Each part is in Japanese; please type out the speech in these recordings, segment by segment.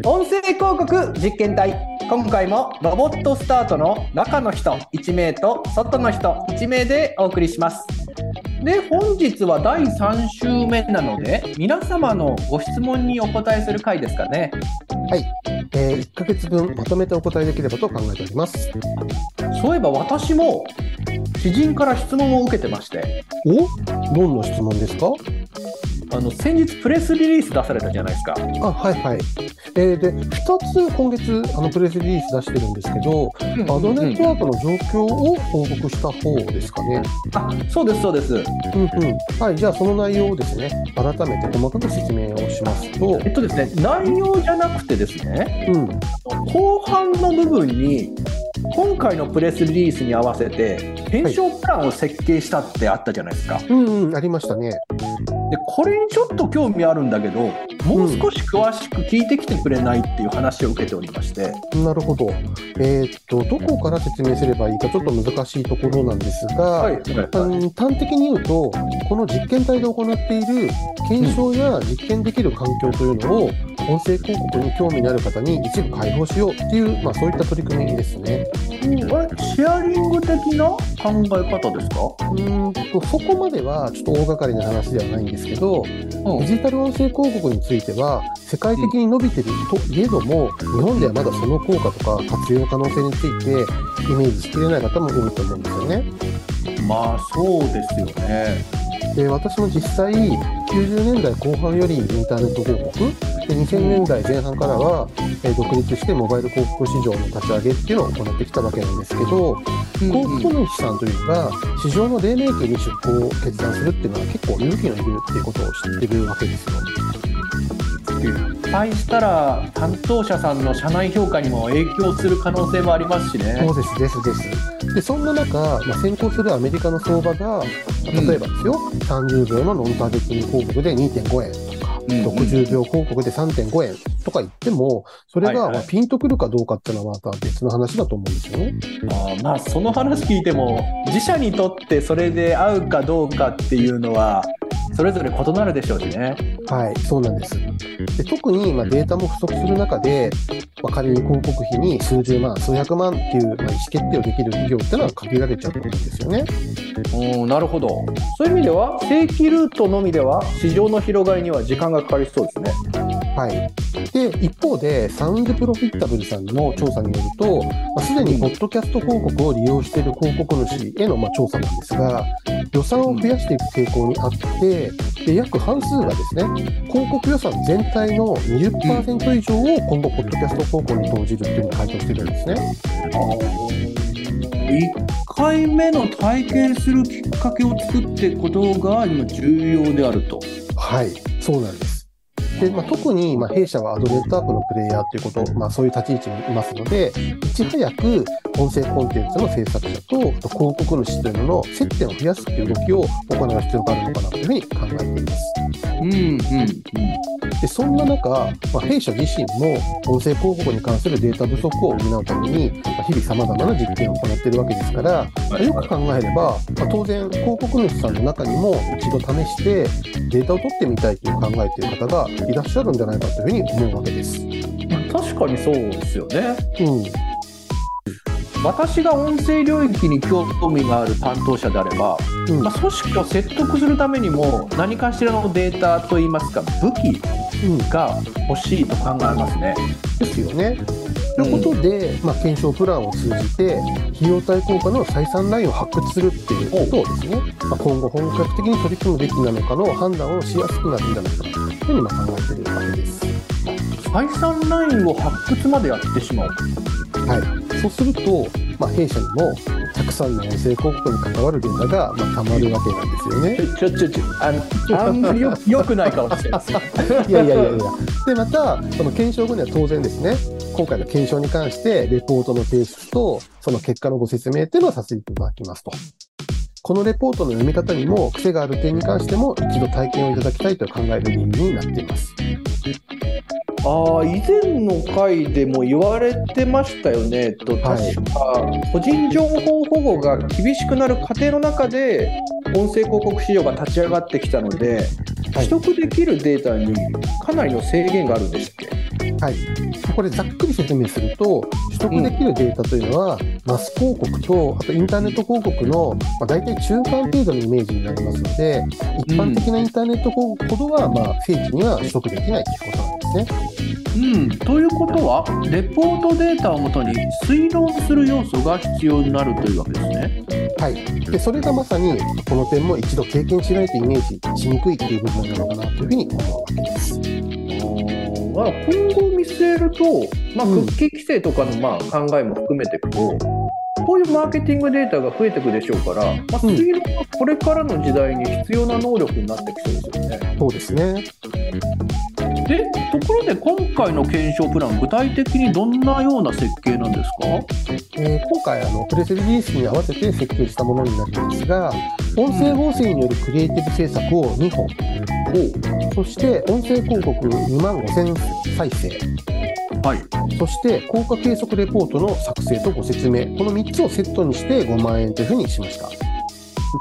音声広告実験隊。今回もロボットスタートの中の人1名と外の人1名でお送りします。で本日は第3週目なので皆様のご質問にお答えする回ですかね。はい、えー、1ヶ月分まとめてお答えできればと考えております。そういえば私も知人から質問を受けてまして。お？どんな質問ですか？あの先日プレスリリース出されたじゃないですかあ、はいはい。えー、で、2つ今月あのプレスリリース出してるんですけど、アドネットワークの状況を報告した方ですかね。あそうですそうですうんうん。はい、じゃあその内容をですね、改めて細かく説明をしますと、えっとですね内容じゃなくてですねうん、後半の部分に今回のプレスリリースに合わせて検証プランを設計したってあったじゃないですか、うんうん、ありましたね。でこれにちょっと興味あるんだけどもう少し詳しく聞いてきてくれないっていう話を受けておりまして、なるほど。えーっと、どこから説明すればいいかちょっと難しいところなんですが、はいうん端的に言うと、この実験体で行っている検証や実験できる環境というのを、音声広告に興味のある方に一部開放しようっていう、まあ、そういった取り組みですね。うんあれシェアリング的な考え方ですか、うーんとそこまではちょっと大掛かりな話ではないんですけど、うんデジタル音声広告については、世界的に伸びてるといえども、日本ではまだその効果とか活用可能性についてイメージしきれない方も多いと思うんですよね。まあそうですよねで私も実際90年代後半よりインターネット広告で2000年代前半からは、えー独立してモバイル広告市場の立ち上げっていうのを行ってきたわけなんですけど、広告主さんというのが市場の黎明期に出向を決断するっていうのは結構勇気のいるっていうことを知ってるわけですよ。失敗したら担当者さんの社内評価にも影響する可能性もありますしね。そうですですです。でそんな中、まあ、先行するアメリカの相場が、まあ例えばですよ、30秒のノンターゲットに広告で2.5円60秒広告で3.5円とか言っても、それがまあピンとくるかどうかっていうのはまた別の話だと思うんですよね。あーまあその話聞いても自社にとってそれで合うかどうかっていうのはそれぞれ異なるでしょうしね。はい、そうなんです。で特にまあデータも不足する中で、まあ、仮に広告費に数十万、数百万っていうまあ意思決定をできる企業っていうのは限られちゃうと思うんですよね。うんなるほどそういう意味では正規ルートのみでは市場の広がりには時間がかかりそうですね。はい。で、一方で、サウンドプロフィッタブルさんの調査によると、まあ、すでにポッドキャスト広告を利用している広告主へのまあ調査なんですが、予算を増やしていく傾向にあって、で約半数がですね、広告予算全体の20%以上を今後、ポッドキャスト広告に投じるっていうふうに回答してるんですね。1回目の体験するきっかけを作っていくことが今重要であると。はい、そうなんです。でまあ、特に、ま、弊社はアドネットアップのプレイヤーということ、まあ、そういう立ち位置にいますので、いち早く音声コンテンツの制作者とと広告主というのの接点を増やすという動きを行う必要があるのかなというふうに考えています。うんうんでそんな中、まあ、弊社自身も音声広告に関するデータ不足を補うために、まあ日々さまざまな実験を行っているわけですから、まあよく考えれば、まあ当然広告主さんの中にも一度試してデータを取ってみたいという考えている方がいらっしゃるんじゃないかというふうに思うわけです。まあ確かにそうですよね。うん、私が音声領域に興味がある担当者であれば、うんまあ、組織を説得するためにも何かしらのデータといいますか武器うん、が欲しいと考えますね。ですよね。ということで、まあ、検証プランを通じて費用対効果の採算ラインを発掘するっていうことをですね、まあ、今後本格的に取り組むべきなのかの判断をしやすくなるんじゃないかなというふうにまあ考えているわけです。採算ラインを発掘までやってしまう。はい、そうすると、まあ、弊社にもたくさんの音声広告に関わるデータが、まあ、たまるわけなんですよね。ちょちょちょあのあんまりよ よくない顔してます。いやいやいやいや。で、また、その検証後には当然ですね、今回の検証に関して、レポートの提出と、その結果のご説明っていうのをさせていただきますと。このレポートの読み方にも癖がある点に関しても一度体験をいただきたいと考える理由になっています。ああ以前の回でも言われてましたよね、えっと、はい。確か個人情報保護が厳しくなる過程の中で音声広告市場が立ち上がってきたので、はい。取得できるデータにかなりの制限があるんでしたっけ？はい、これざっくり説明すると取得できるデータというのは、マス広告とあとインターネット広告の、まあ、大体中間程度のイメージになりますので一般的なインターネット広告ほどは、まあ、正規には取得できないということなんですね。うん、ということは、レポートデータをもとに推論する要素が必要になるというわけですね。はい、でそれがまさにこの点も一度経験しないとイメージしにくいという部分なのかなというふうに思うわけです。まあ、今後えると、まあ、うん。クッキー規制とかのまあ考えも含めていくと、こういうマーケティングデータが増えていくでしょうから、まあ、うん推論はこれからの時代に必要な能力になってきそうですよね。そうですね。で、ところで今回の検証プラン、具体的にどんなような設計なんですか？えー今回あの、プレスリリースに合わせて設計したものになるんですが、音声合成によるクリエイティブ制作を2本、そして音声広告2万5000再生、はい。そして効果計測レポートの作成とご説明、この3つをセットにして5万円というふうにしました。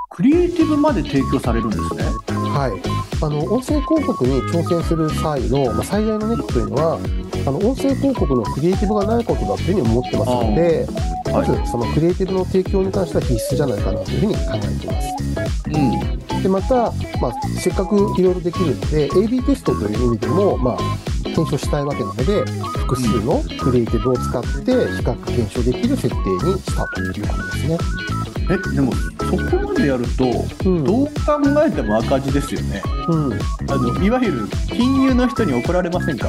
クリエイティブまで提供されるんですね。はい、あの音声広告に挑戦する際の、まあ、最大のネックというのはあの音声広告のクリエイティブがないことだというふうに思ってますので、まずそのクリエイティブの提供に関しては必須じゃないかなというふうに考えています。うん。でまた、まあ、せっかくいろいろできるので AB テストという意味でも、まあ、検証したいわけなので複数のクリエイティブを使って比較検証できる設定にしたということですね。え、でも、そこまでやると、うん。どう考えても赤字ですよね。うん。あのいわゆる金融の人に怒られませんか？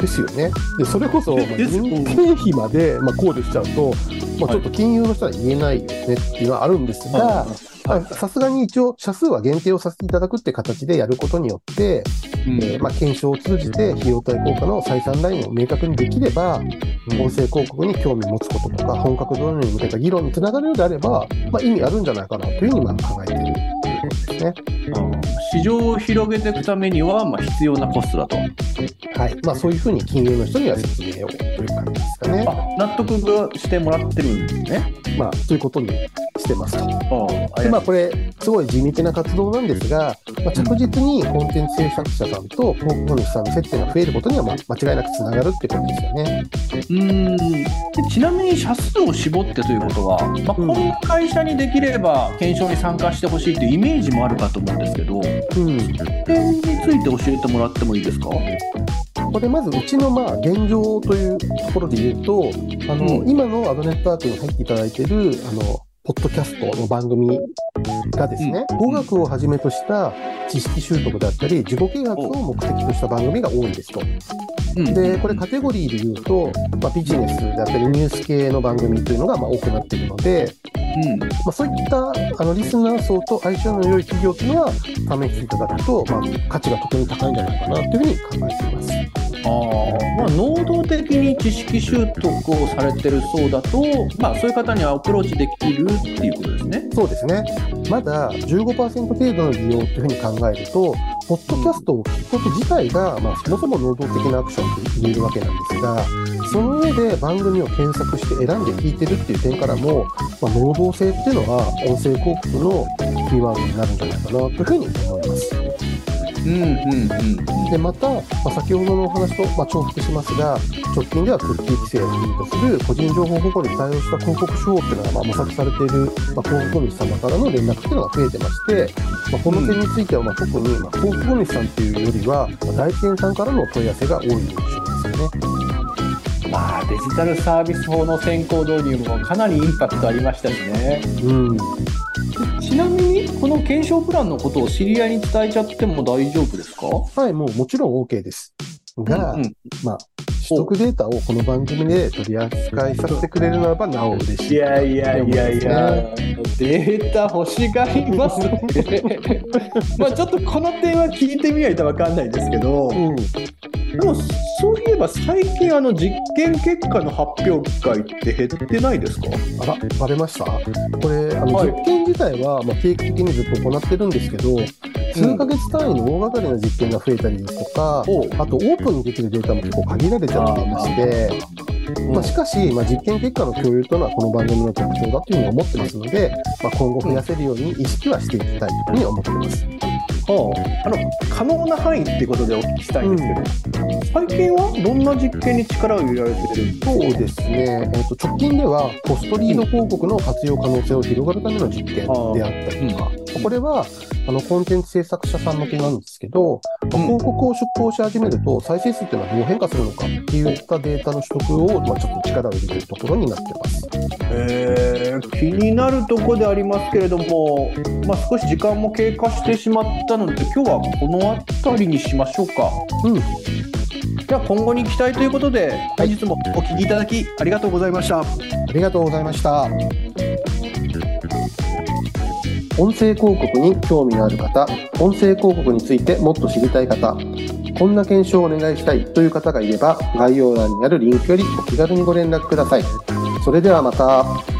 ですよね。で、それこそ、まあです。人件費まで、まあ、考慮しちゃうと、まあ、ちょっと金融の人は言えないよねっていうのはあるんですが、はまあさすがに一応、社数は限定をさせていただくって形でやることによって、いうんえーまあ、検証を通じて費用対効果の採算ラインを明確にできれば、音声広告に興味を持つこととか、本格導入に向けた議論につながるようであれば、まあ、意味あるんじゃないかなというふうにまあ考えているということですね。市場を広げていくためには、まあ、必要なコストだと。はい。まあ、そういうふうに金融の人には説明をという感じですかね。あ納得がしてもらってるんですね。まあ、ということにしてます。と。あでまあ、これ、すごい地道な活動なんですが、まあ、着実にコンテンツ制作者さんと広告主さんの接点が増えることには、まあ、間違いなくつながるってことですよね。うーん。でちなみに社数を絞ってということは、まあ、こうん。んな会社にできれば検証に参加してほしいというイメージもあるかと思うんですけど、うん。点について教えてもらってもいいですか？これ、まず、うちの、まあ、現状というところで言うと、あの、うん。今のアドネットワークに入っていただいている、あの、ポッドキャストの番組がですね、語学をはじめとした知識習得だったり、自己啓発を目的とした番組が多いですと。うんで、これカテゴリーで言うと、まあ、ビジネスだったりニュース系の番組というのがまあ多くなっているので、うんまあ、そういったあのリスナー層と相性の良い企業というのは試していただくと、まあ、価値がとても高いんじゃないかなというふうに考えています。あまあ、能動的に知識習得をされてるそうだと、まあ、そういう方にはアプローチできるっていうことですね。そうですね。まだ15%程度の利用というふうに考えると、ポッドキャストを聞くこと自体が、まあ、そもそも能動的なアクションと言えるわけなんですが、その上で番組を検索して選んで聞いてるっていう点からも、まあ、能動性っていうのは音声広告のキーワードになるんじゃないかなというふうに思います。うんうんうんで、また、まあ、先ほどのお話と、まあ、重複しますが、直近ではクッキー規制を理由とする個人情報保護に対応した広告手法っていうのが、まあ、模索されている、まあ、広告主様からの連絡っていうのが増えてまして、まあ、この点については、まあ、特に、まあ、広告主さんっていうよりは、まあ、代理店さんからの問い合わせが多い印象ですよね。まあ、デジタルサービス法の先行導入もかなりインパクトありましたしね。うん。ちなみに、この検証プランのことを知り合いに伝えちゃっても大丈夫ですか？はい、もうもちろん OK です。が、うんうんまあ、取得データをこの番組で取り扱いさせてくれるならばなお嬉しい。いやいやいやいや、データ欲しがりますね。まあちょっとこの点は聞いてみないと分かんないですけど、うん。でもそういえば最近あの実験結果の発表会って減ってないですか？あら、バレました？これ、あの、はい。実験自体は、まあ、定期的にずっと行ってるんですけど、数ヶ月単位の大掛かりな実験が増えたりですとか、おう。あとオープンにできるデータも結構限られちゃっていまして、まあ、しかし、まあ、実験結果の共有というのはこの番組の特徴だというふうに思ってますので、まあ、今後増やせるように意識はしていきたいというふうに思ってます。はあ、あの可能な範囲っていうことでお聞きしたいんですけど、最近はどんな実験に力を入れられてる？んですかそうですね、えー、と直近ではポストリード広告の活用可能性を広がるための実験であったりとか、これはあのコンテンツ制作者さん向けなんですけど、まあ広告を出稿し始めると再生数っていうのはどう変化するのかっていったデータの取得を、まあ、ちょっと力を入れてるところになってます。えー気になるところでありますけれども、まあ、少し時間も経過してしまったので今日はこの辺りにしましょうか。うん、では今後に期待ということで本日もお聞きいただきありがとうございました。ありがとうございました。音声広告に興味のある方、音声広告についてもっと知りたい方、こんな検証をお願いしたいという方がいれば、概要欄にあるリンクよりお気軽にご連絡ください。それではまた。